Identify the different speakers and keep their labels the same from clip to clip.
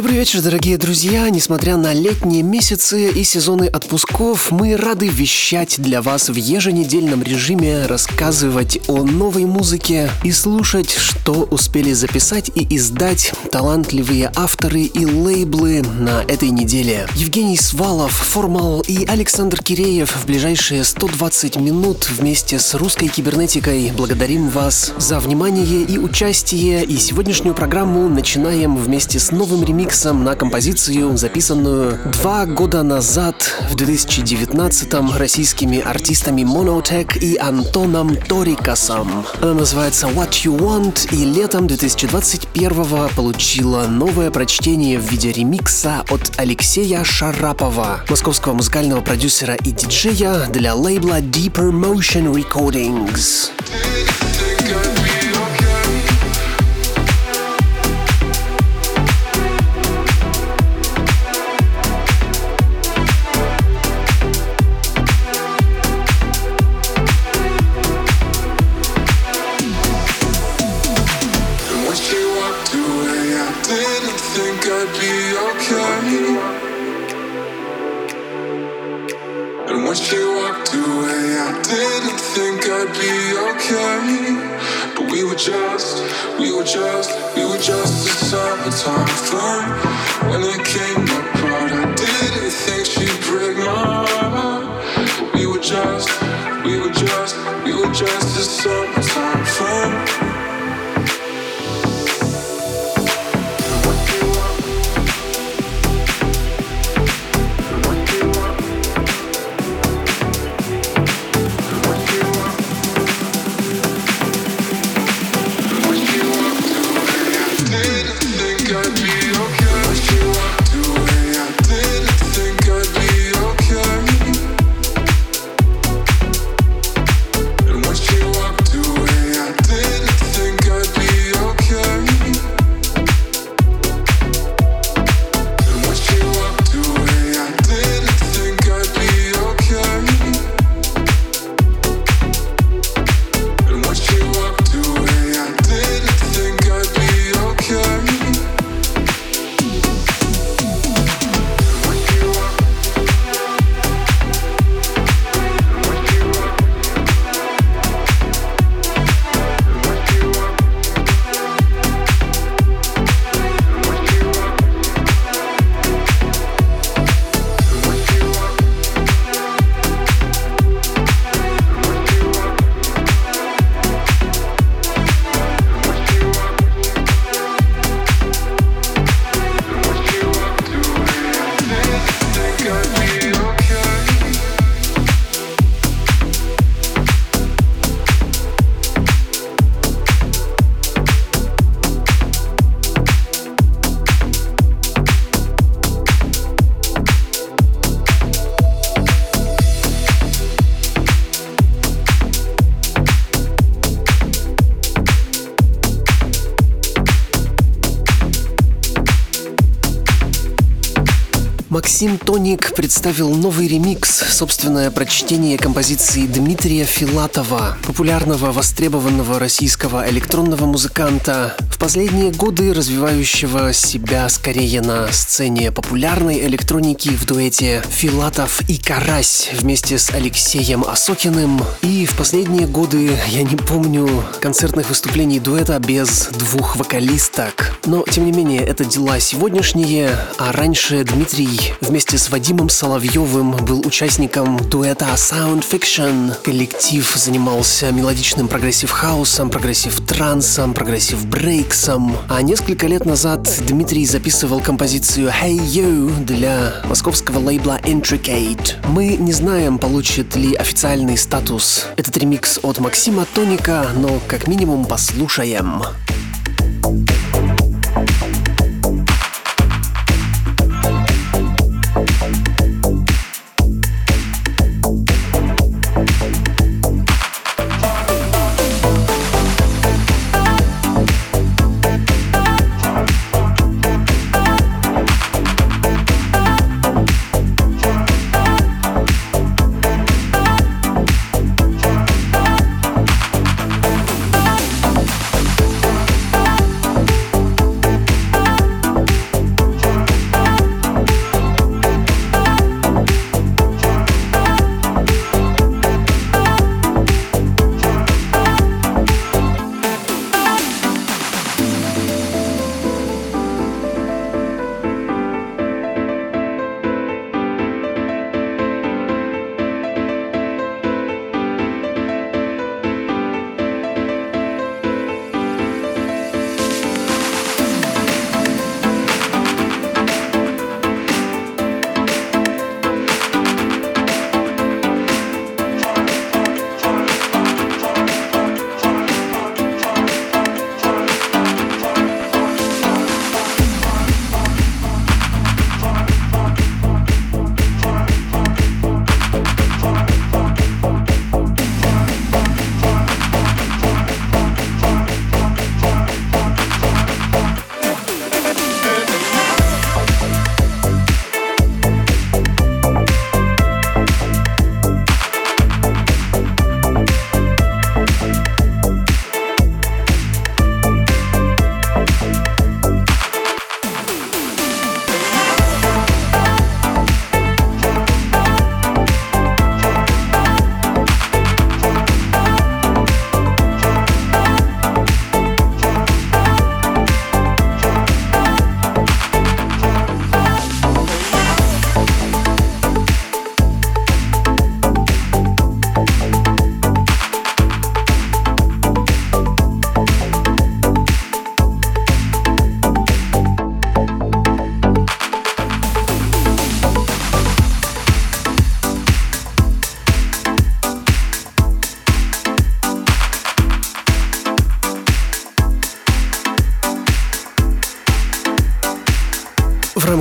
Speaker 1: Добрый вечер, дорогие друзья! Несмотря на летние месяцы и сезоны отпусков, мы рады вещать для вас в еженедельном режиме, рассказывать о новой музыке и слушать, что успели записать и издать талантливые авторы и лейблы на этой неделе. Евгений Свалов, Формал и Александр Киреев в ближайшие 120 минут вместе с русской кибернетикой благодарим вас за внимание и участие. И сегодняшнюю программу начинаем вместе с новым ремиксом ремиксом на композицию, записанную два года назад, в 2019-м, российскими артистами Monotech и Антоном Торикасом. Она называется What You Want и летом 2021-го получила новое прочтение в виде ремикса от Алексея Шарапова, московского музыкального продюсера и диджея для лейбла Deeper Motion Recordings.
Speaker 2: gonna be okay. But we were just, we were just, we were just a summertime flirt. When it came apart, I didn't think she'd break my heart. We were just, we were just, we were just a summertime
Speaker 1: Максим Тоник представил новый ремикс, собственное прочтение композиции Дмитрия Филатова, популярного, востребованного российского электронного музыканта, последние годы развивающего себя скорее на сцене популярной электроники в дуэте Филатов и Карась вместе с Алексеем Осокиным. И в последние годы я не помню концертных выступлений дуэта без двух вокалисток. Но, тем не менее, это дела сегодняшние, а раньше Дмитрий вместе с Вадимом Соловьевым был участником дуэта Sound Fiction. Коллектив занимался мелодичным прогрессив-хаусом, прогрессив-трансом, прогрессив-брейксом. А несколько лет назад Дмитрий записывал композицию Hey You для московского лейбла Intricate. Мы не знаем, получит ли официальный статус этот ремикс от Максима Тоника, но как минимум послушаем.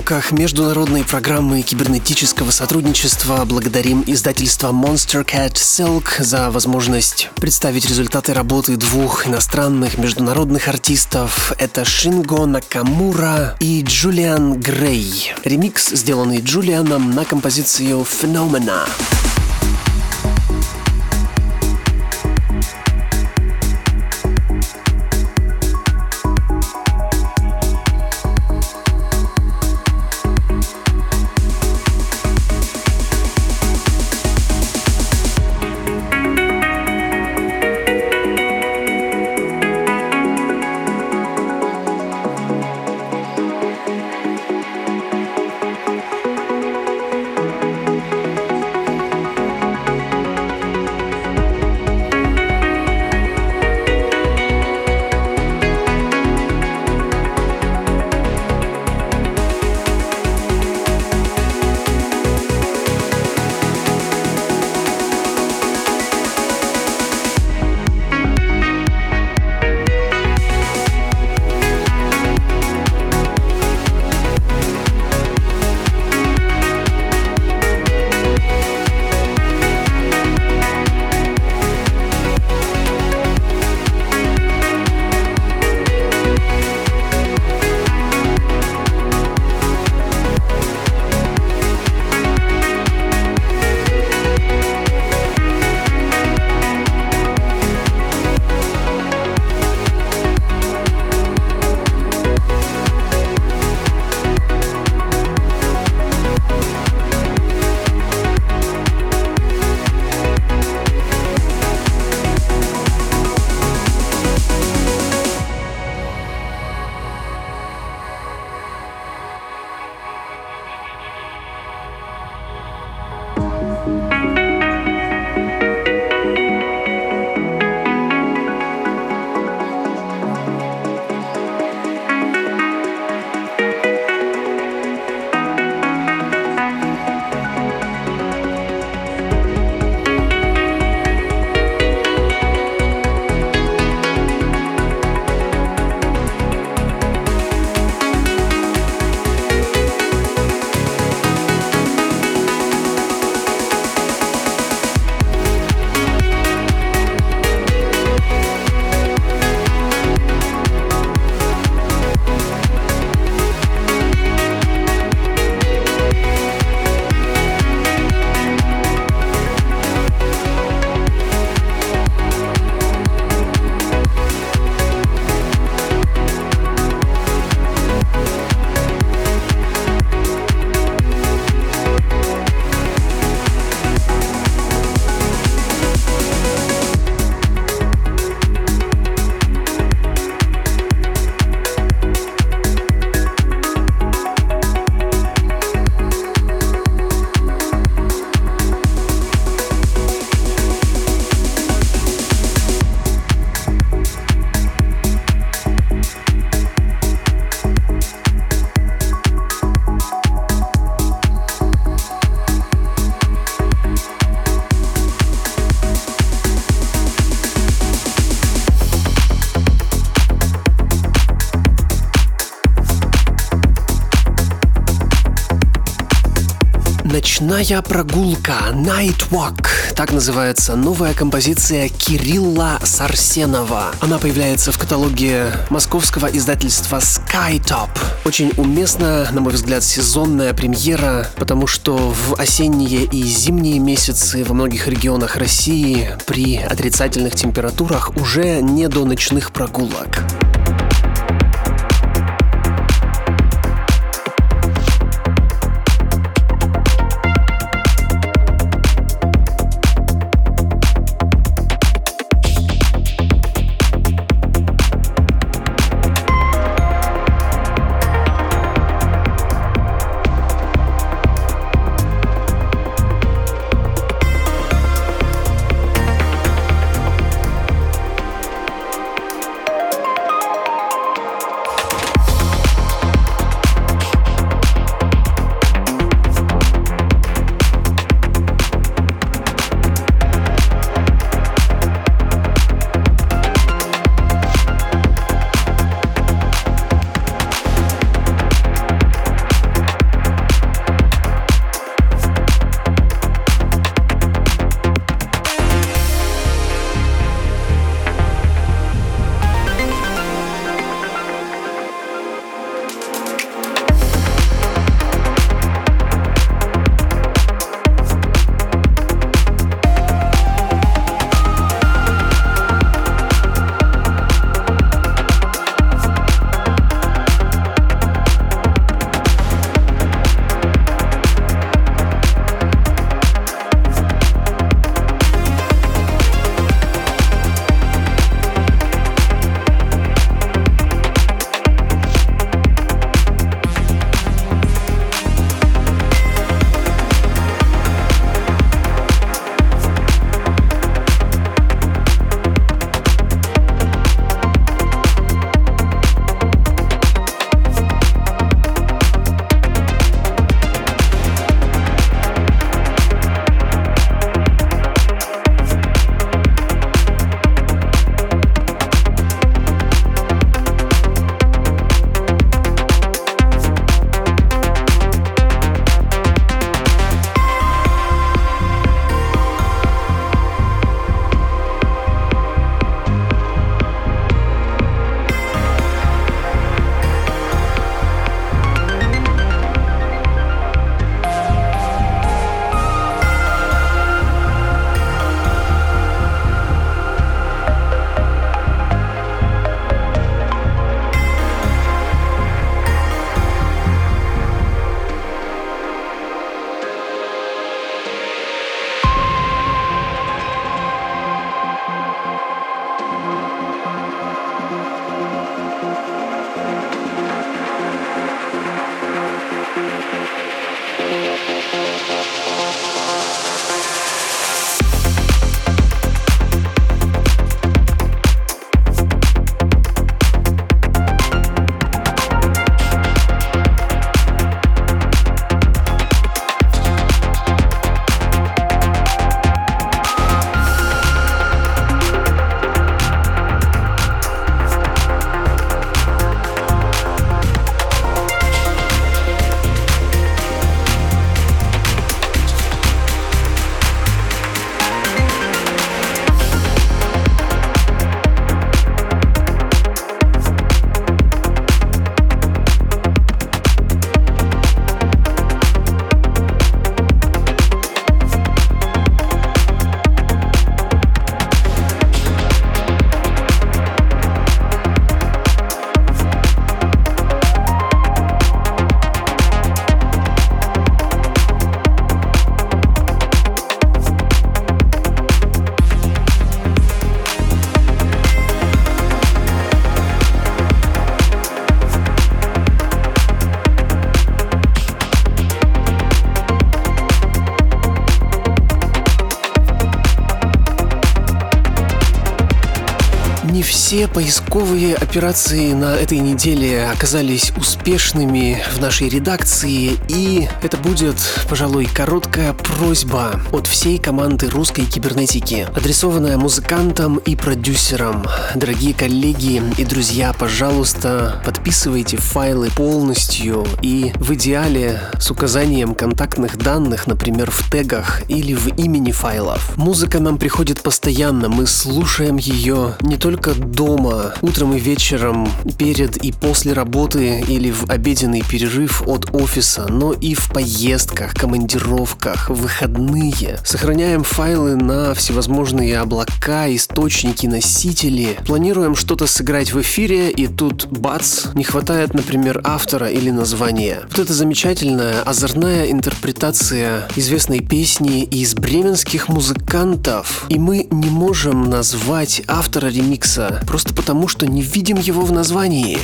Speaker 1: Рамках международной программы кибернетического сотрудничества благодарим издательство Monster Cat Silk за возможность представить результаты работы двух иностранных международных артистов. Это Шинго Накамура и Джулиан Грей. Ремикс, сделанный Джулианом на композицию Phenomena. Ночная прогулка Night Walk. Так называется новая композиция Кирилла Сарсенова. Она появляется в каталоге московского издательства Skytop. Очень уместно, на мой взгляд, сезонная премьера, потому что в осенние и зимние месяцы во многих регионах России при отрицательных температурах уже не до ночных прогулок. Все поисковые операции на этой неделе оказались успешными в нашей редакции, и это будет, пожалуй, короткая просьба от всей команды русской кибернетики, адресованная музыкантам и продюсерам. Дорогие коллеги и друзья, пожалуйста, подписывайте файлы полностью и в идеале с указанием контактных данных, например, в тегах или в имени файлов. Музыка нам приходит постоянно, мы слушаем ее не только дома, утром и вечером, перед и после работы или в обеденный перерыв от офиса, но и в поездках, командировках, выходные. Сохраняем файлы на всевозможные облака, источники, носители. Планируем что-то сыграть в эфире, и тут бац, не хватает, например, автора или названия. Вот это замечательная, озорная интерпретация известной песни из бременских музыкантов. И мы не можем назвать автора ремикса просто потому, что не видим его в названии.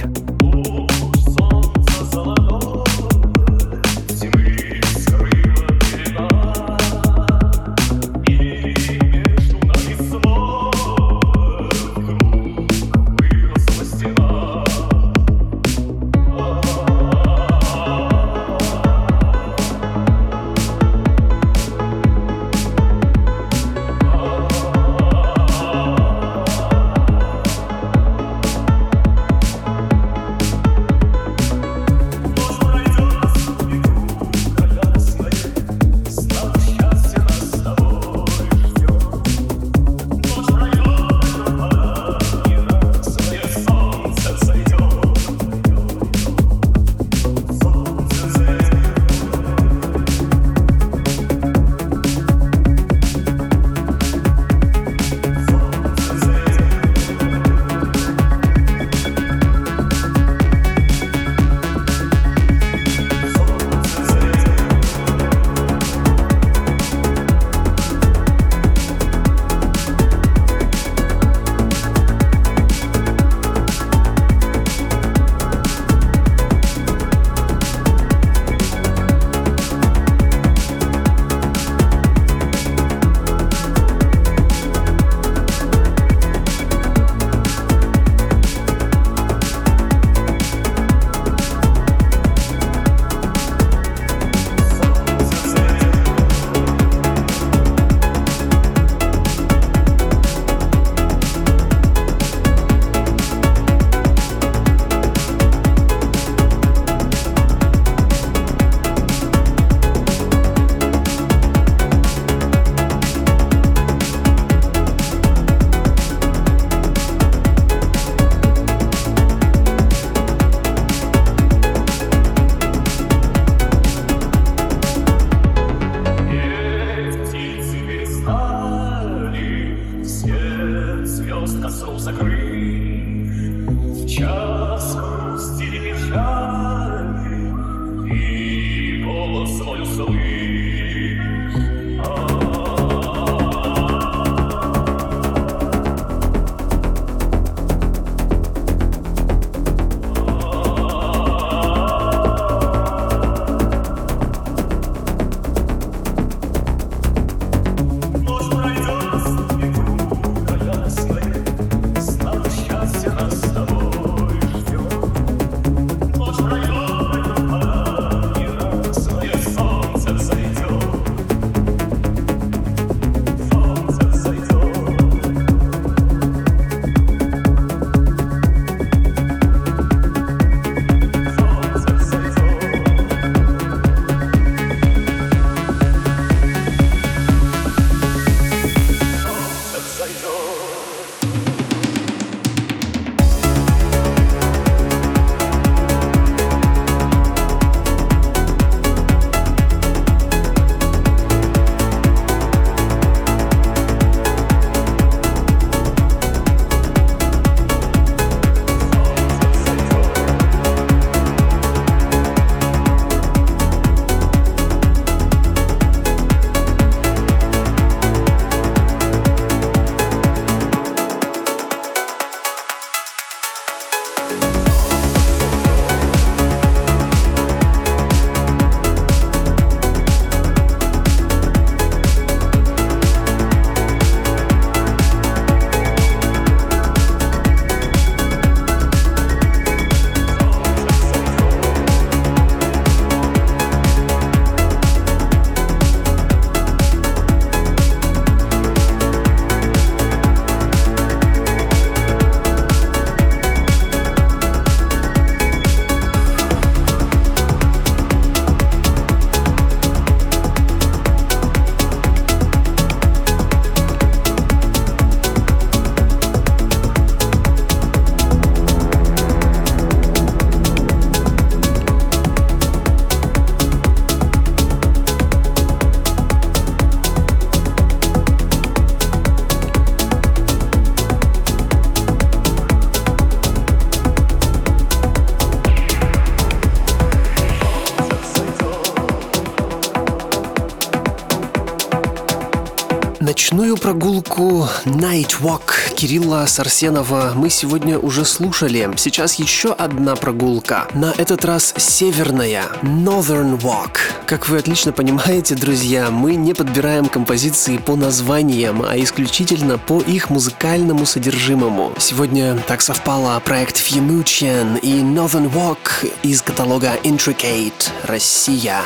Speaker 1: Night Walk Кирилла Сарсенова мы сегодня уже слушали. Сейчас еще одна прогулка. На этот раз северная Northern Walk. Как вы отлично понимаете, друзья, мы не подбираем композиции по названиям, а исключительно по их музыкальному содержимому. Сегодня так совпало проект Finuccian и Northern Walk из каталога Intricate Россия.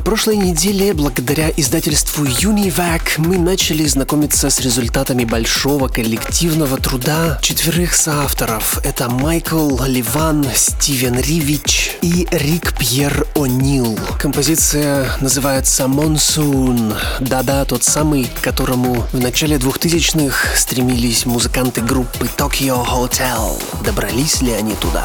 Speaker 1: На прошлой неделе, благодаря издательству Univac, мы начали знакомиться с результатами большого коллективного труда четверых соавторов. Это Майкл Ливан, Стивен Ривич и Рик Пьер О'Нил. Композиция называется «Monsoon». Да-да, тот самый, к которому в начале 2000-х стремились музыканты группы Tokyo Hotel. Добрались ли они туда?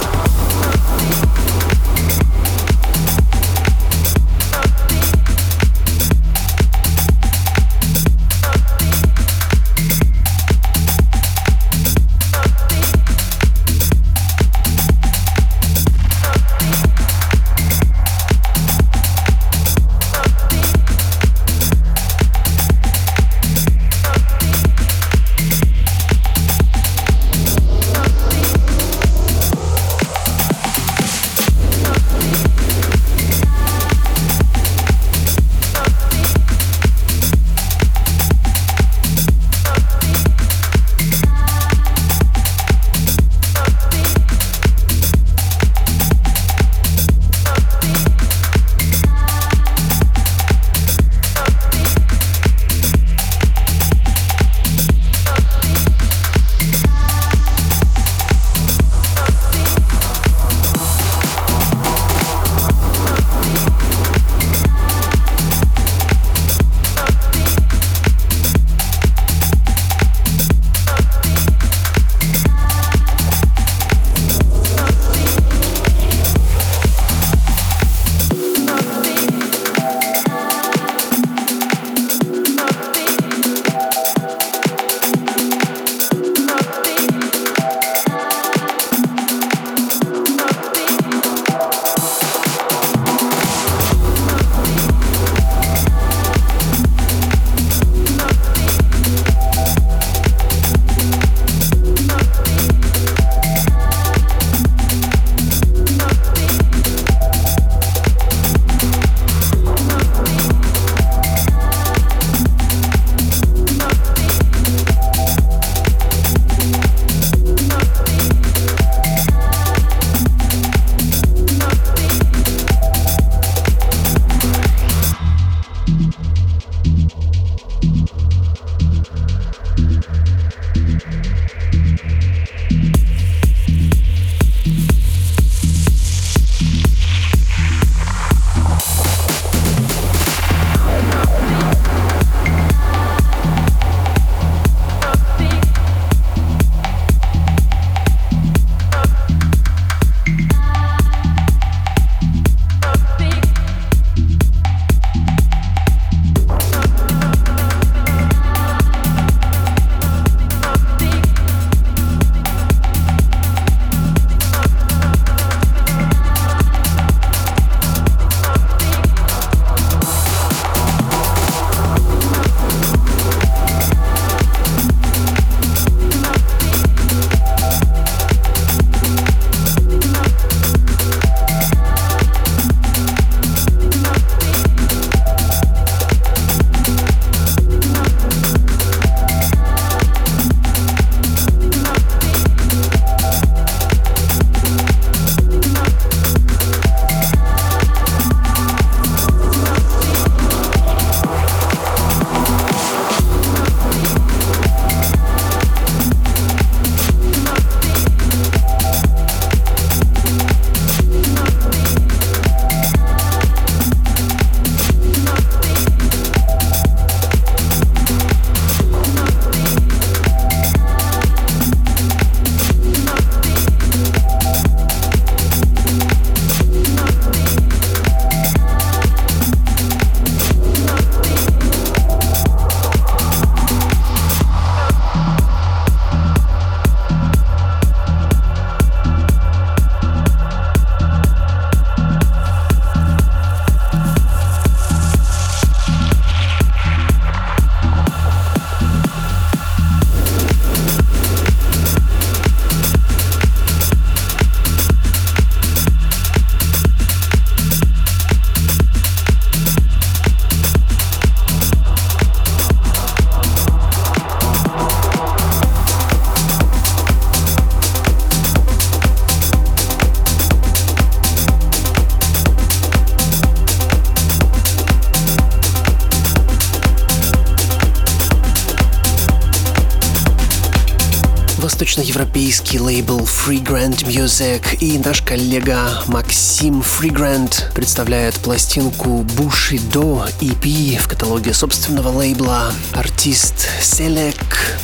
Speaker 1: Восточноевропейский лейбл Free Music и наш коллега Максим Free Grand представляет пластинку Bushido EP в каталоге собственного лейбла артист Селек.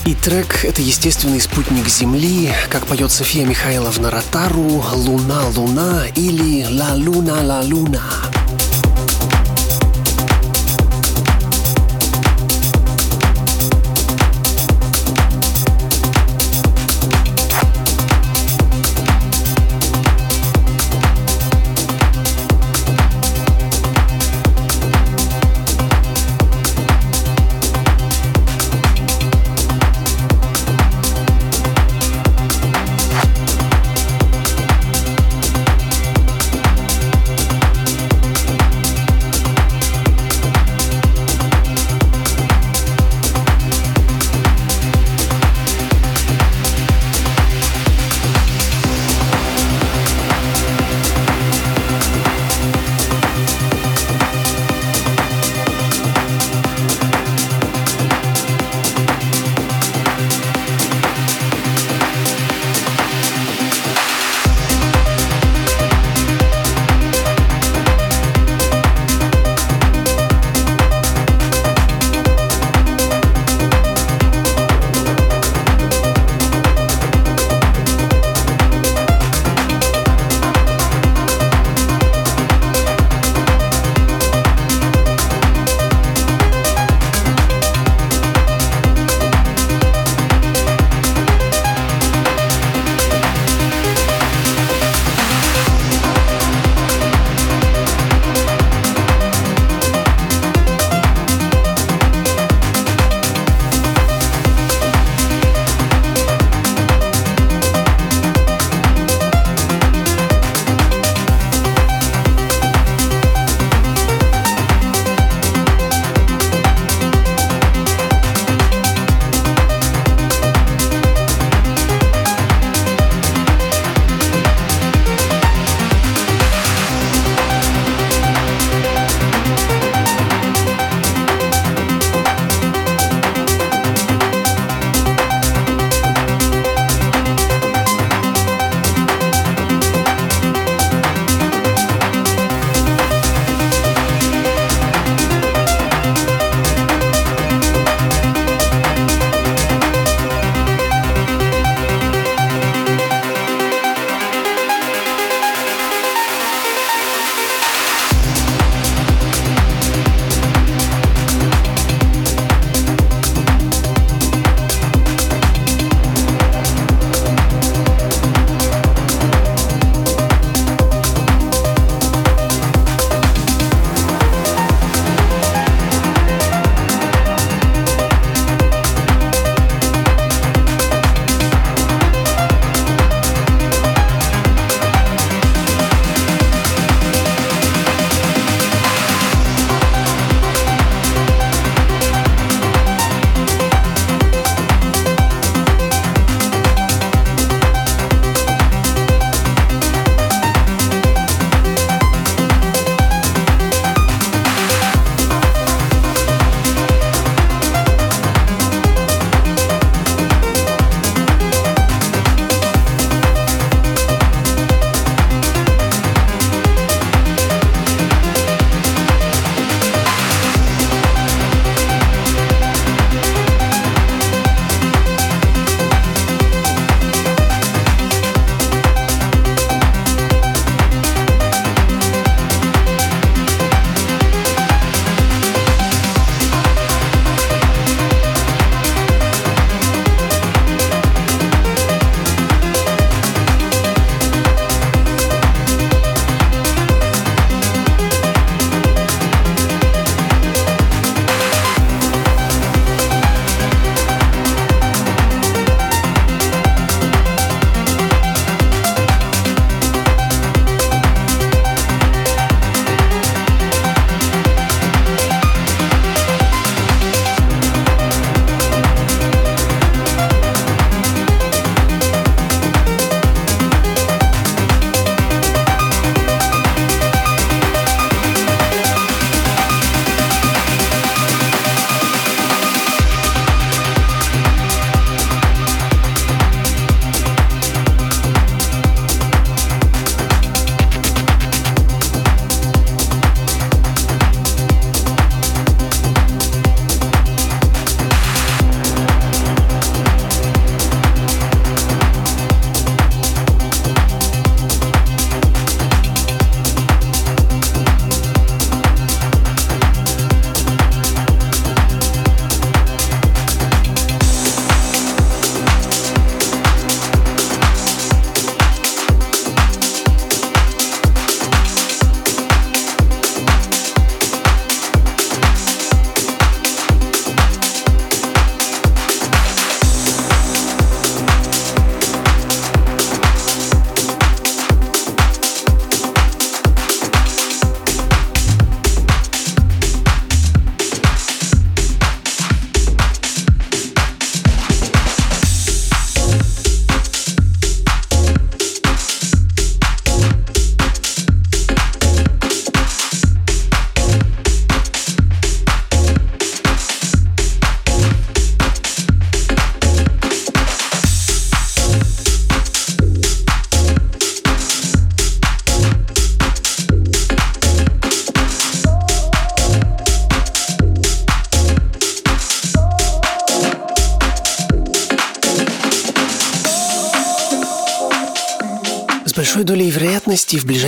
Speaker 1: И трек — это естественный спутник Земли, как поет София Михайловна Ротару «Луна, луна» или «Ла луна, ла луна».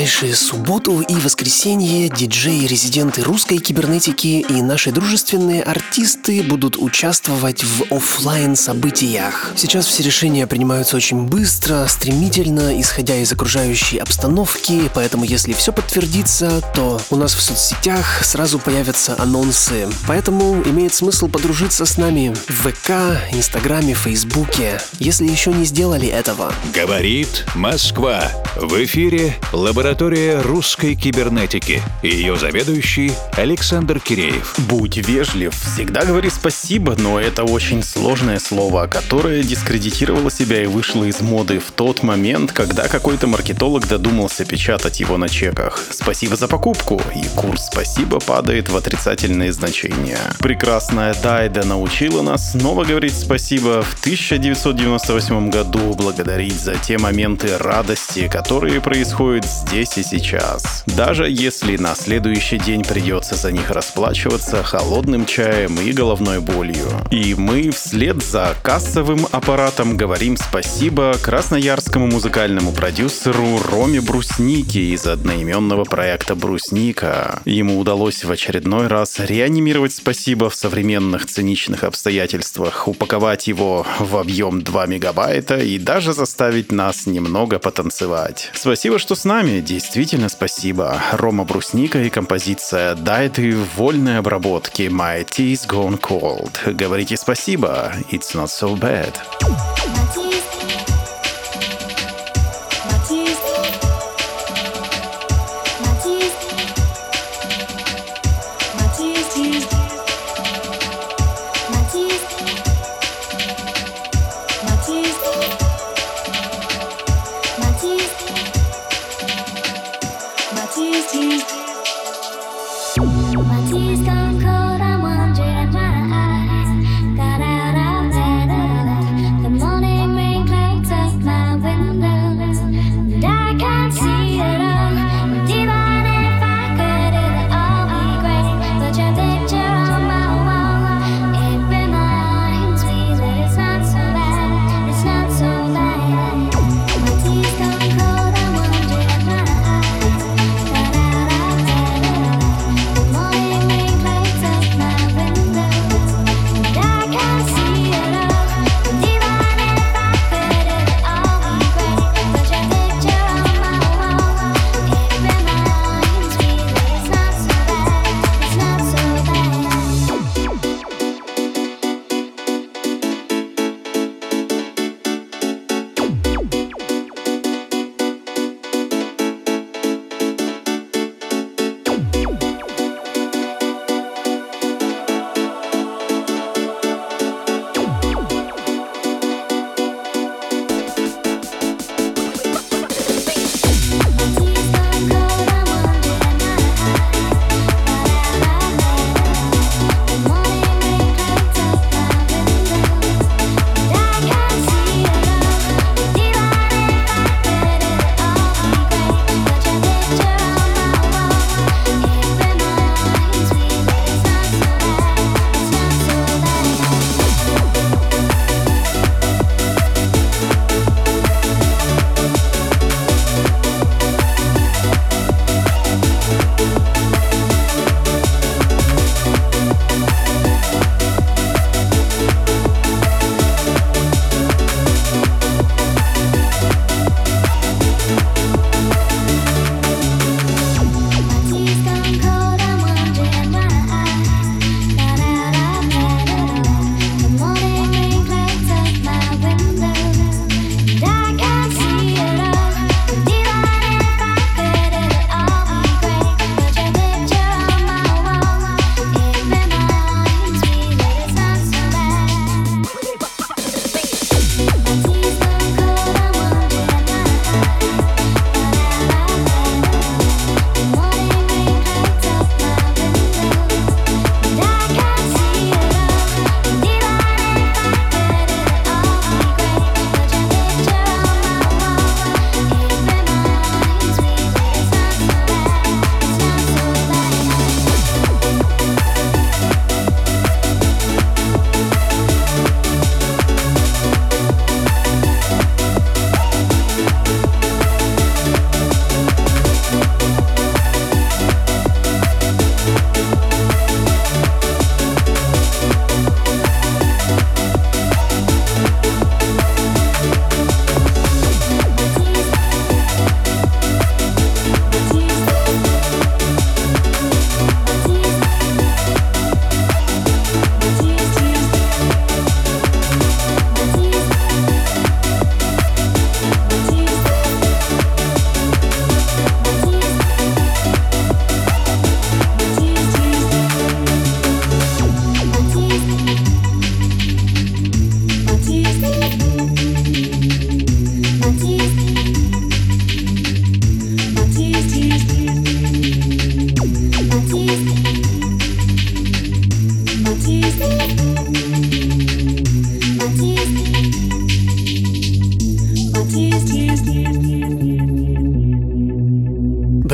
Speaker 1: Ближайшие субботу и воскресенье диджеи-резиденты русской кибернетики и наши дружественные артисты будут участвовать в офлайн событиях. Сейчас все решения принимаются очень быстро, стремительно, исходя из окружающей обстановки, поэтому если все подтвердится, то у нас в соцсетях сразу появятся анонсы. Поэтому имеет смысл подружиться с нами в ВК, Инстаграме, Фейсбуке, если еще не сделали этого.
Speaker 3: Говорит Москва. В эфире лаборатория русской кибернетики. Ее заведующий Александр Киреев.
Speaker 4: Будь вежлив, всегда говори спасибо, но это очень сложное слово, которое дискредитировало себя и вышло из моды в тот момент, когда какой-то маркетолог додумался печатать его на чеках. Спасибо за покупку, и курс спасибо падает в отрицательные значения. Прекрасная Дайда научила нас снова говорить спасибо в 1998 году, благодарить за те моменты радости, которые происходят здесь и сейчас. Даже если на следующий день придется за них расплачиваться холодным чаем и головной болью. И мы вслед за кассовым аппаратом говорим спасибо красноярскому музыкальному продюсеру Роме Бруснике из одноименного проекта «Брусника». Ему удалось в очередной раз реанимировать спасибо в современных циничных обстоятельствах, упаковать его в объем 2 мегабайта и даже заставить нас немного потанцевать. Спасибо, что с нами, действительно спасибо. Рома Брусника и композиция «Дайты в вольной обработке My Tea's Gone Cold». Говорите спасибо, it's not so bad.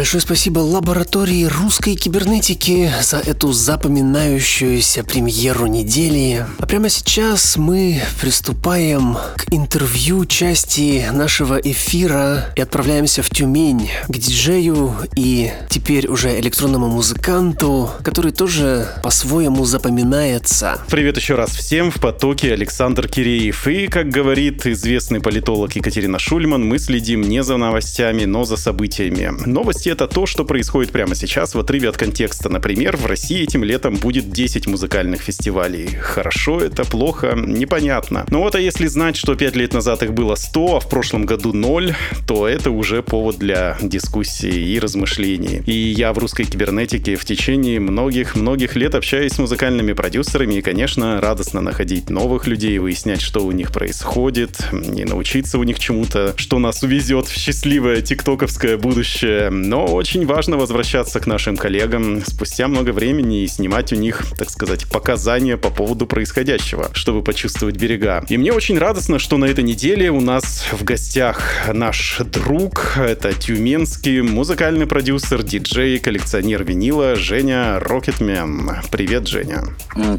Speaker 1: Большое спасибо лаборатории русской кибернетики за эту запоминающуюся премьеру недели. А прямо сейчас мы приступаем к интервью части нашего эфира и отправляемся в Тюмень к диджею и теперь уже электронному музыканту, который тоже по-своему запоминается.
Speaker 4: Привет еще раз всем. В потоке Александр Киреев. И, как говорит известный политолог Екатерина Шульман, мы следим не за новостями, но за событиями. Новости — это то, что происходит прямо сейчас в отрыве от контекста. Например, в России этим летом будет 10 музыкальных фестивалей. Хорошо это, плохо, непонятно. Но вот а если знать, что 5 лет назад их было 100, а в прошлом году 0, то это уже повод для дискуссии и размышлений. И я в русской кибернетике в течение многих-многих лет общаюсь с музыкальными продюсерами и, конечно, радостно находить новых людей, выяснять, что у них происходит, и научиться у них чему-то, что нас увезет в счастливое тиктоковское будущее. Но очень важно возвращаться к нашим коллегам спустя много времени и снимать у них, так сказать, показания по поводу происходящего, чтобы почувствовать берега. И мне очень радостно, что на этой неделе у нас в гостях наш друг, это тюменский музыкальный продюсер, диджей, коллекционер винила Женя Рокетмен. Привет, Женя.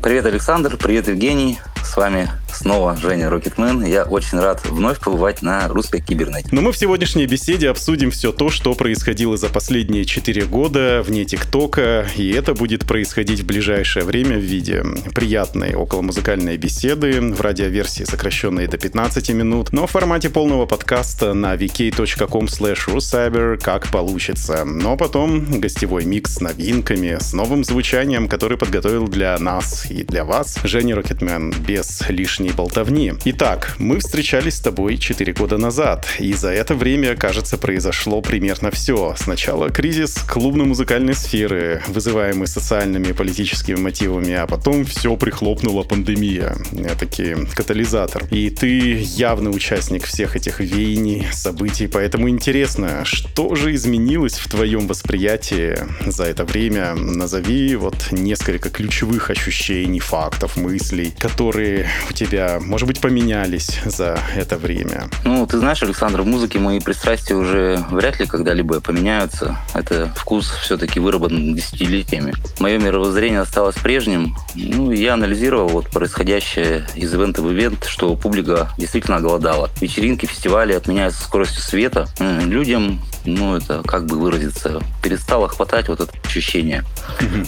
Speaker 5: Привет, Александр. Привет, Евгений. С вами снова Женя Рокетмен. Я очень рад вновь побывать на русской кибернете.
Speaker 4: Но мы в сегодняшней беседе обсудим все то, что происходило за последние 4 года вне ТикТока, и это будет происходить в ближайшее время в виде приятной околомузыкальной беседы в радиоверсии, сокращенной до 15 минут, но в формате полного подкаста на vk.com slash как получится. Но потом гостевой микс с новинками, с новым звучанием, который подготовил для нас и для вас Женя Рокетмен без лишней болтовни. Итак, мы встречались с тобой 4 года назад, и за это время, кажется, произошло примерно все. Сначала кризис клубно-музыкальной сферы, вызываемый социальными и политическими мотивами, а потом все прихлопнула пандемия. Таки катализатор. И ты явный участник всех этих веяний, событий, поэтому интересно, что же изменилось в твоем восприятии за это время? Назови вот несколько ключевых ощущений, фактов, мыслей, которые у тебя, может быть, поменялись за это время?
Speaker 5: Ну, ты знаешь, Александр, в музыке мои пристрастия уже вряд ли когда-либо поменяются. Это вкус все-таки выработан десятилетиями. Мое мировоззрение осталось прежним. Ну, я анализировал вот происходящее из ивента в ивент, что публика действительно голодала. Вечеринки, фестивали отменяются скоростью света. Людям ну, это как бы выразиться, перестало хватать вот это ощущение.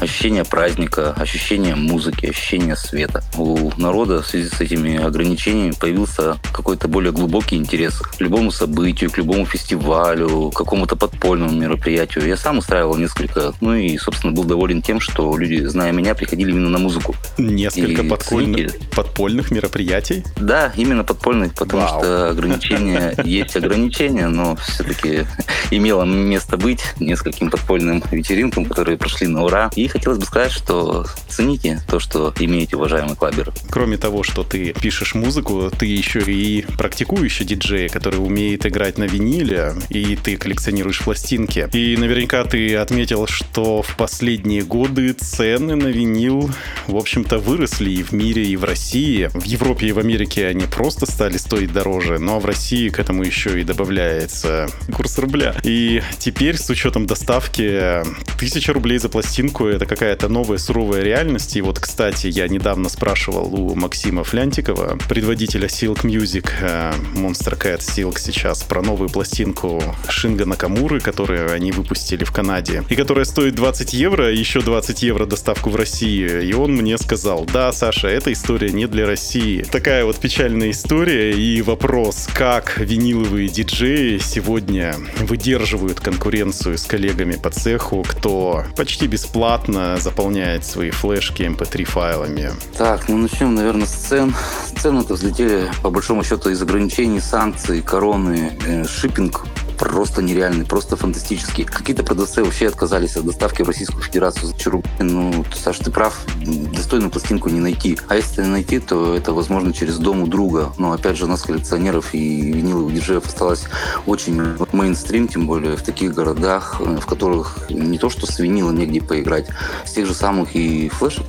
Speaker 5: Ощущение праздника, ощущение музыки, ощущение света. У народа в связи с этими ограничениями появился какой-то более глубокий интерес к любому событию, к любому фестивалю, к какому-то подпольному мероприятию. Я сам устраивал несколько, ну и, собственно, был доволен тем, что люди, зная меня, приходили именно на музыку.
Speaker 4: Несколько подпольных, подпольных мероприятий?
Speaker 5: Да, именно подпольных, потому Вау. что ограничения есть ограничения, но все-таки имело место быть нескольким подпольным вечеринкам, которые прошли на ура. И хотелось бы сказать, что цените то, что имеете, уважаемый клабер.
Speaker 4: Кроме того, что ты пишешь музыку, ты еще и практикующий диджей, который умеет играть на виниле, и ты коллекционируешь пластинки. И наверняка ты отметил, что в последние годы цены на винил, в общем-то, выросли и в мире, и в России. В Европе и в Америке они просто стали стоить дороже, но в России к этому еще и добавляется курс рубля. И теперь, с учетом доставки, тысяча рублей за пластинку — это какая-то новая суровая реальность. И вот, кстати, я недавно спрашивал у Максима Флянтикова, предводителя Silk Music, э, Monster Cat Silk сейчас, про новую пластинку Шинга Накамуры, которую они выпустили в Канаде, и которая стоит 20 евро, еще 20 евро доставку в Россию. И он мне сказал, да, Саша, эта история не для России. Такая вот печальная история и вопрос, как виниловые диджеи сегодня выделяют удерживают конкуренцию с коллегами по цеху, кто почти бесплатно заполняет свои флешки MP3 эм файлами.
Speaker 5: Так, ну начнем, наверное, с цен. Цены-то взлетели, по большому счету, из ограничений, санкций, короны, э, шиппинг просто нереальный, просто фантастический. Какие-то продавцы вообще отказались от доставки в Российскую Федерацию за чуру. Ну, Саш, ты прав, достойную пластинку не найти. А если найти, то это возможно через дом у друга. Но опять же, у нас коллекционеров и виниловых диджеев осталось очень мейнстрим, тем более в таких городах, в которых не то что с винила негде поиграть, с тех же самых и флешек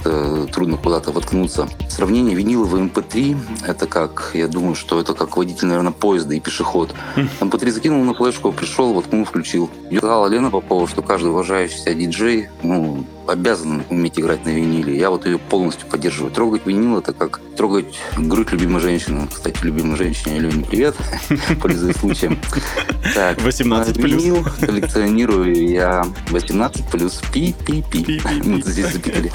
Speaker 5: трудно куда-то воткнуться. Сравнение винила в MP3 эм — это как, я думаю, что это как водитель, наверное, поезда и пешеход. MP3 хм. эм закинул на флешку, что пришел, воткнул, включил. Я сказала Лена Попова, что каждый уважающий себя диджей, ну, обязан уметь играть на виниле. Я вот ее полностью поддерживаю. Трогать винил это как трогать грудь любимой женщины. Кстати, любимой женщине Алене привет, пользуясь случаем.
Speaker 4: Так, 18 плюс.
Speaker 5: Винил коллекционирую я 18 плюс пи-пи-пи. Мы здесь запикали.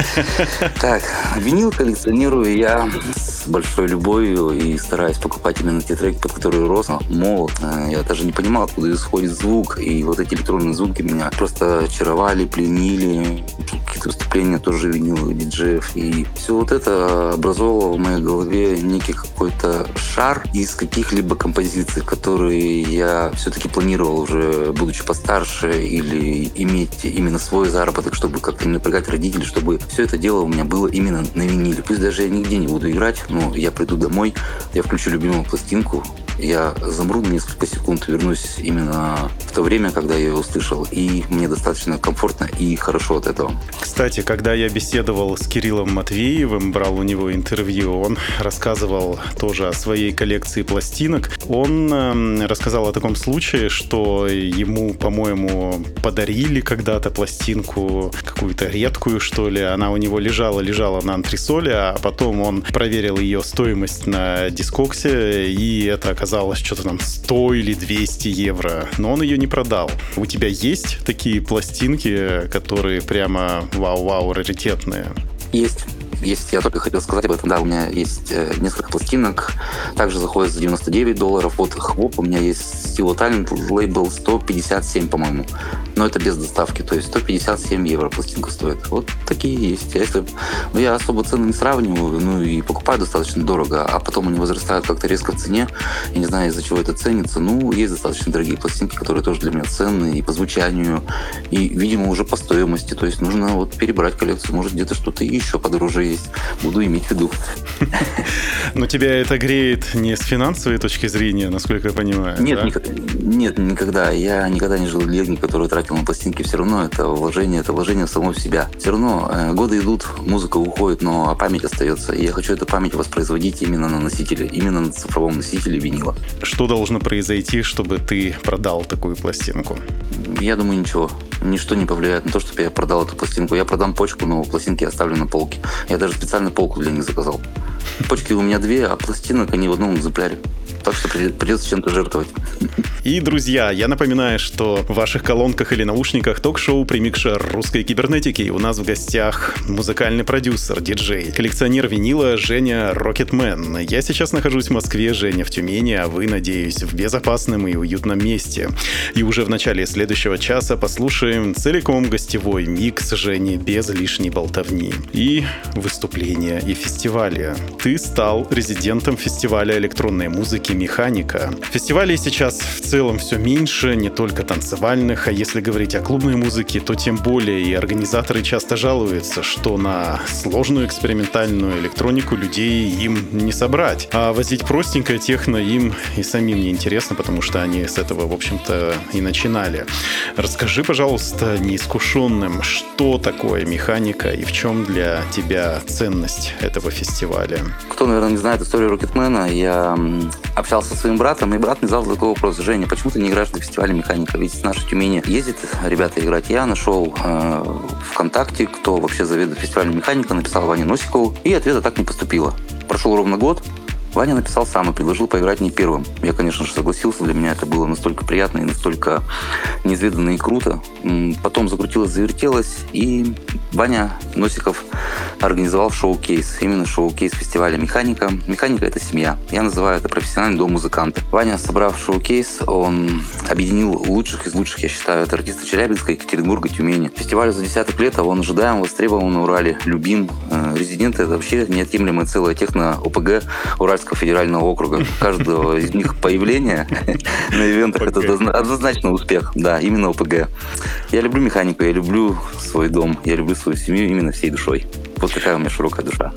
Speaker 5: Так, винил коллекционирую я с большой любовью и стараюсь покупать именно те треки, под которые рос. Молод. Э, я даже не понимал, откуда исходит звук. И вот эти электронные звуки меня просто очаровали, пленили какие-то выступления тоже виниловых диджеев. И все вот это образовывало в моей голове некий какой-то шар из каких-либо композиций, которые я все-таки планировал уже, будучи постарше, или иметь именно свой заработок, чтобы как-то не напрягать родителей, чтобы все это дело у меня было именно на виниле. Пусть даже я нигде не буду играть, но я приду домой, я включу любимую пластинку, я замру на несколько секунд, вернусь именно в то время, когда я ее услышал, и мне достаточно комфортно и хорошо от этого.
Speaker 4: Кстати, когда я беседовал с Кириллом Матвеевым, брал у него интервью, он рассказывал тоже о своей коллекции пластинок. Он э, рассказал о таком случае, что ему, по-моему, подарили когда-то пластинку, какую-то редкую, что ли. Она у него лежала, лежала на антресоле, а потом он проверил ее стоимость на дискоксе, и это оказалось что-то там 100 или 200 евро. Но он ее не продал. У тебя есть такие пластинки, которые прямо вау-вау раритетные?
Speaker 5: Есть. Есть, я только хотел сказать об этом, да, у меня есть э, несколько пластинок, также заходит за 99 долларов. Вот Хвоп, у меня есть Steel Talent лейбл 157, по-моему. Но это без доставки, то есть 157 евро пластинка стоит. Вот такие есть. А если, ну, я особо цены не сравниваю, ну и покупаю достаточно дорого, а потом они возрастают как-то резко в цене. Я не знаю, из-за чего это ценится. Ну, есть достаточно дорогие пластинки, которые тоже для меня ценные и по звучанию, и, видимо, уже по стоимости. То есть нужно вот перебрать коллекцию, может где-то что-то еще подороже есть. Буду иметь в виду.
Speaker 4: Но тебя это греет не с финансовой точки зрения, насколько я понимаю.
Speaker 5: Нет,
Speaker 4: да?
Speaker 5: ник- нет, никогда. Я никогда не жил деньги, которые тратил на пластинки. Все равно это вложение, это вложение в само в себя. Все равно э, годы идут, музыка уходит, но память остается. И я хочу эту память воспроизводить именно на носителе, именно на цифровом носителе винила.
Speaker 4: Что должно произойти, чтобы ты продал такую пластинку?
Speaker 5: Я думаю, ничего. Ничто не повлияет на то, чтобы я продал эту пластинку. Я продам почку, но пластинки оставлю на полке. Я даже специально полку для них заказал. Почки у меня две, а пластинок они в одном экземпляре. Так что при- придется чем-то жертвовать.
Speaker 4: И, друзья, я напоминаю, что в ваших колонках или наушниках ток-шоу «Примикшер русской кибернетики». И у нас в гостях музыкальный продюсер, диджей, коллекционер винила Женя Рокетмен. Я сейчас нахожусь в Москве, Женя в Тюмени, а вы, надеюсь, в безопасном и уютном месте. И уже в начале следующего часа послушаем целиком гостевой микс Жени без лишней болтовни. И выступления, и фестивали. Ты стал резидентом фестиваля электронной музыки «Механика». Фестивалей сейчас в целом все меньше, не только танцевальных, а если говорить о клубной музыке, то тем более и организаторы часто жалуются, что на сложную экспериментальную электронику людей им не собрать. А возить простенькое техно им и самим не интересно, потому что они с этого, в общем-то, и начинали. Расскажи, пожалуйста, неискушенным, что такое механика и в чем для тебя ценность этого фестиваля?
Speaker 5: Кто, наверное, не знает историю Рокетмена, я общался со своим братом, и брат мне задал такой вопрос. Женя, почему ты не играешь на фестивале механика? Ведь с нашей Тюмени ездит ребята играть. Я нашел э, ВКонтакте, кто вообще заведует фестивалем механика, написал Ване Носикову, и ответа так не поступило. Прошел ровно год, Ваня написал сам и предложил поиграть не первым. Я, конечно же, согласился. Для меня это было настолько приятно и настолько неизведанно и круто. Потом закрутилось, завертелось, и Ваня Носиков организовал шоу-кейс. Именно шоу-кейс фестиваля «Механика». «Механика» — это семья. Я называю это профессиональный дом музыканта. Ваня, собрав шоу-кейс, он объединил лучших из лучших, я считаю. Это артисты Челябинска, Екатеринбурга, Тюмени. Фестиваль за десяток лет, а он ожидаем, востребован на Урале, любим. Э, Резиденты — это вообще неотъемлемая целая техно-ОПГ Уральского федерального округа. Каждого из них появление на ивентах — это однозна- однозначно успех. Да, именно ОПГ. Я люблю механику, я люблю свой дом, я люблю свою семью именно всей душой. Вот такая у меня широкая душа.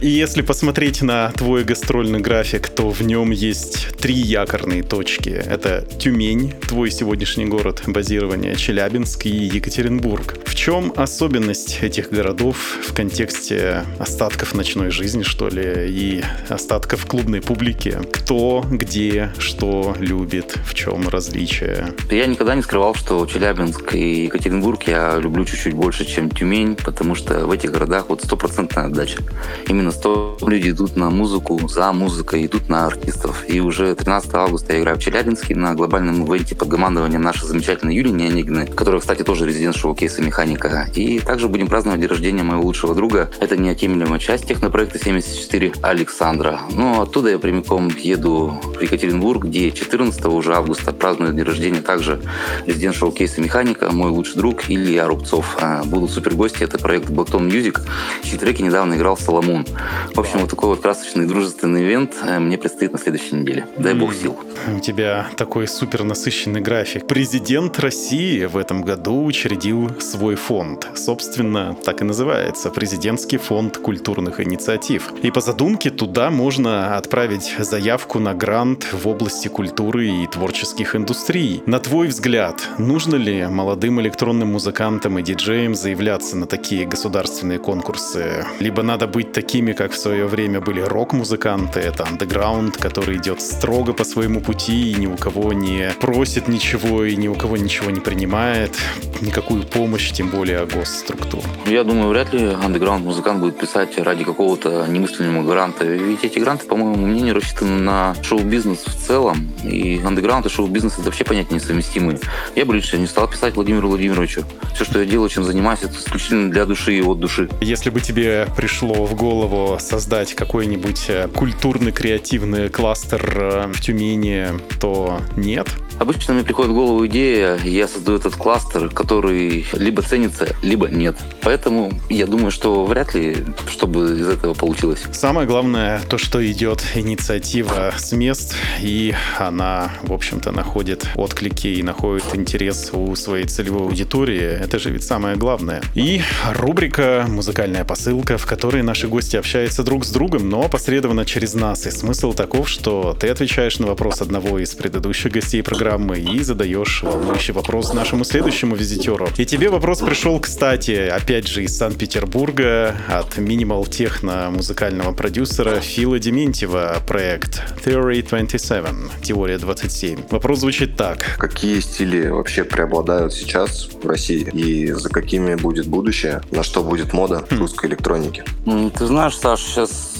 Speaker 4: И если посмотреть на твой гастрольный график, то в нем есть три якорные точки. Это Тюмень, твой сегодняшний город базирования, Челябинск и Екатеринбург. В чем особенность этих городов в контексте остатков ночной жизни, что ли, и остатков клубной публики? Кто, где, что любит, в чем различие?
Speaker 5: Я никогда не скрывал, что Челябинск и Екатеринбург я люблю чуть-чуть больше, чем Тюмень, потому что в этих городах вот стопроцентная отдача. Именно 100 люди идут на музыку, за музыкой, идут на артистов. И уже 13 августа я играю в Челябинске на глобальном ивенте под командованием нашей замечательной Юлии Неонигны, которая, кстати, тоже резидент шоу-кейса «Механика». И также будем праздновать день рождения моего лучшего друга. Это неотъемлемая часть технопроекта 74 Александра. Ну, оттуда я прямиком еду в Екатеринбург, где 14 уже августа празднует день рождения также резидент шоу-кейса «Механика», мой лучший друг Илья Рубцов. А, будут супер гости, это проект Blackton Music, чьи треки недавно играл Соломон. В общем, вот такой вот красочный дружественный ивент э, мне предстоит на следующей неделе. Дай бог сил.
Speaker 4: У тебя такой супер насыщенный график. Президент России в этом году учредил свой фонд. Собственно, так и называется – Президентский фонд культурных инициатив. И по задумке туда можно отправить заявку на грант в области культуры и творческих индустрий. На твой взгляд, нужно ли молодым электронным музыкантам и диджеям заявляться на такие государственные конкурсы? Либо надо быть такими, как в свое время были рок-музыканты, это андеграунд, который идет строго по своему пути и ни у кого не просит ничего и ни у кого ничего не принимает, никакую помощь, тем более госструктур.
Speaker 5: Я думаю, вряд ли андеграунд-музыкант будет писать ради какого-то немыслимого гранта. Ведь эти гранты, по моему мнению, рассчитаны на шоу-бизнес в целом. И андеграунд и шоу-бизнес — это вообще понятия несовместимые. Я бы лично не стал писать Владимиру Владимировичу. Все, что я делаю, чем занимаюсь, это исключительно для души и от души.
Speaker 4: Если бы тебе пришло в голову создать какой-нибудь э, культурно-креативный кластер э, в Тюмени, то нет?
Speaker 5: Обычно мне приходит в голову идея, я создаю этот кластер, который либо ценится, либо нет. Поэтому я думаю, что вряд ли, чтобы из этого получилось.
Speaker 4: Самое главное, то, что идет инициатива с мест, и она, в общем-то, находит отклики и находит интерес у своей целевой аудитории. Это же ведь самое главное. И рубрика «Музыкальная посылка», в которой наши гости общаются друг с другом, но опосредованно через нас. И смысл таков, что ты отвечаешь на вопрос одного из предыдущих гостей программы, и задаешь волнующий вопрос нашему следующему визитеру. И тебе вопрос пришел, кстати, опять же из Санкт-Петербурга от Minimal Техно музыкального продюсера Фила Дементьева проект Theory 27, теория 27. Вопрос звучит так.
Speaker 6: Какие стили вообще преобладают сейчас в России и за какими будет будущее, на что будет мода в русской электронике?
Speaker 5: Ты знаешь, Саш, сейчас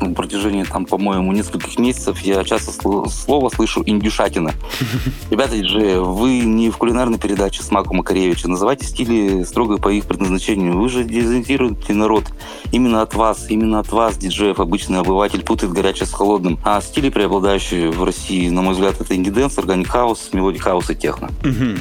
Speaker 5: на протяжении, там, по-моему, нескольких месяцев я часто слово слышу «индюшатина». Ребята, диджеи, вы не в кулинарной передаче Смак у Макаревича. Называйте стили строго по их предназначению. Вы же дезориентируете народ. Именно от вас, именно от вас, диджеев, обычный обыватель путает горячее с холодным. А стили, преобладающие в России, на мой взгляд, это indie dance, organic house, melodic house и техно.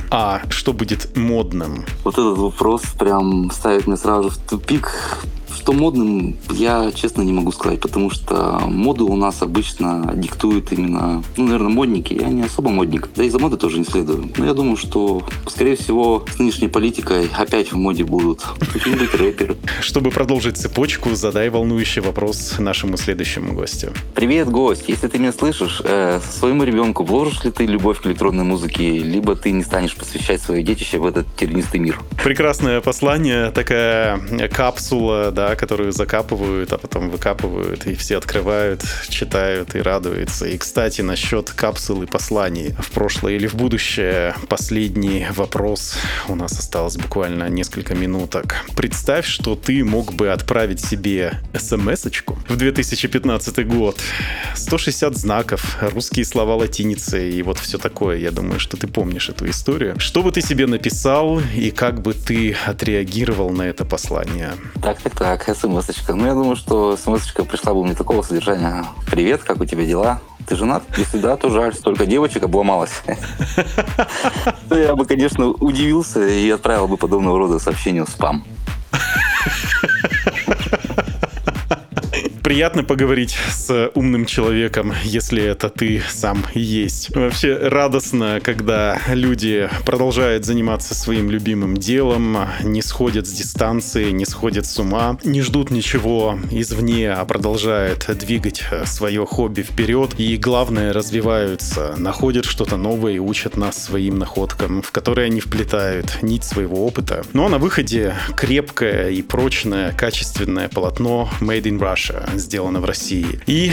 Speaker 4: А что будет модным?
Speaker 5: Вот этот вопрос прям ставит меня сразу в тупик, что модным, я честно не могу сказать, потому что моду у нас обычно диктуют именно, ну, наверное, модники. Я не особо модник, да и за моды тоже не следую. Но я думаю, что, скорее всего, с нынешней политикой опять в моде будут какие-нибудь рэперы.
Speaker 4: Чтобы продолжить цепочку, задай волнующий вопрос нашему следующему гостю.
Speaker 5: Привет, гость. Если ты меня слышишь, э, своему ребенку вложишь ли ты любовь к электронной музыке, либо ты не станешь посвящать свое детище в этот тернистый мир?
Speaker 4: Прекрасное послание, такая капсула, да, которую закапывают, а потом выкапывают, и все открывают, читают и радуются. И, кстати, насчет капсулы посланий в прошлое или в будущее, последний вопрос. У нас осталось буквально несколько минуток. Представь, что ты мог бы отправить себе смс-очку в 2015 год. 160 знаков, русские слова латиницы и вот все такое. Я думаю, что ты помнишь эту историю. Что бы ты себе написал и как бы ты отреагировал на это послание?
Speaker 5: Так, так, так как смс -очка. Ну, я думаю, что смс пришла бы не такого содержания. Привет, как у тебя дела? Ты женат? Если да, то жаль, столько девочек обломалось. Я бы, конечно, удивился и отправил бы подобного рода сообщение в спам.
Speaker 4: Приятно поговорить с умным человеком, если это ты сам есть. Вообще радостно, когда люди продолжают заниматься своим любимым делом, не сходят с дистанции, не сходят с ума, не ждут ничего извне, а продолжают двигать свое хобби вперед и, главное, развиваются, находят что-то новое и учат нас своим находкам, в которые они вплетают нить своего опыта. Ну а на выходе крепкое и прочное, качественное полотно Made in Russia, сделано в России. И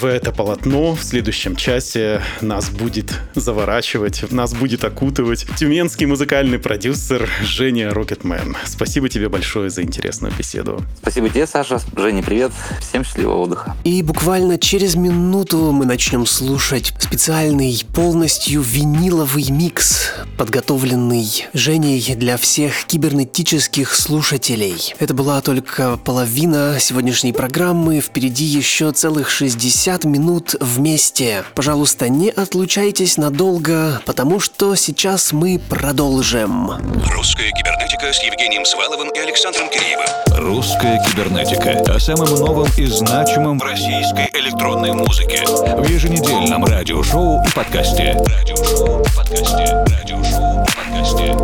Speaker 4: в это полотно в следующем часе нас будет заворачивать, нас будет окутывать тюменский музыкальный продюсер Женя Рокетмен. Спасибо тебе большое за интересную беседу.
Speaker 5: Спасибо тебе, Саша. Женя, привет. Всем счастливого отдыха.
Speaker 1: И буквально через минуту мы начнем слушать специальный полностью виниловый микс, подготовленный Женей для всех кибернетических слушателей. Это была только половина сегодняшней программы. Впереди еще целых 60 минут вместе. Пожалуйста, не отлучайтесь надолго, потому что сейчас мы продолжим.
Speaker 7: Русская кибернетика с Евгением Сваловым и Александром Киреевым.
Speaker 3: Русская кибернетика о самом новом и значимом в российской электронной музыке в еженедельном радиошоу и подкасте. Радиошоу и подкасте. Радиошоу и подкасте.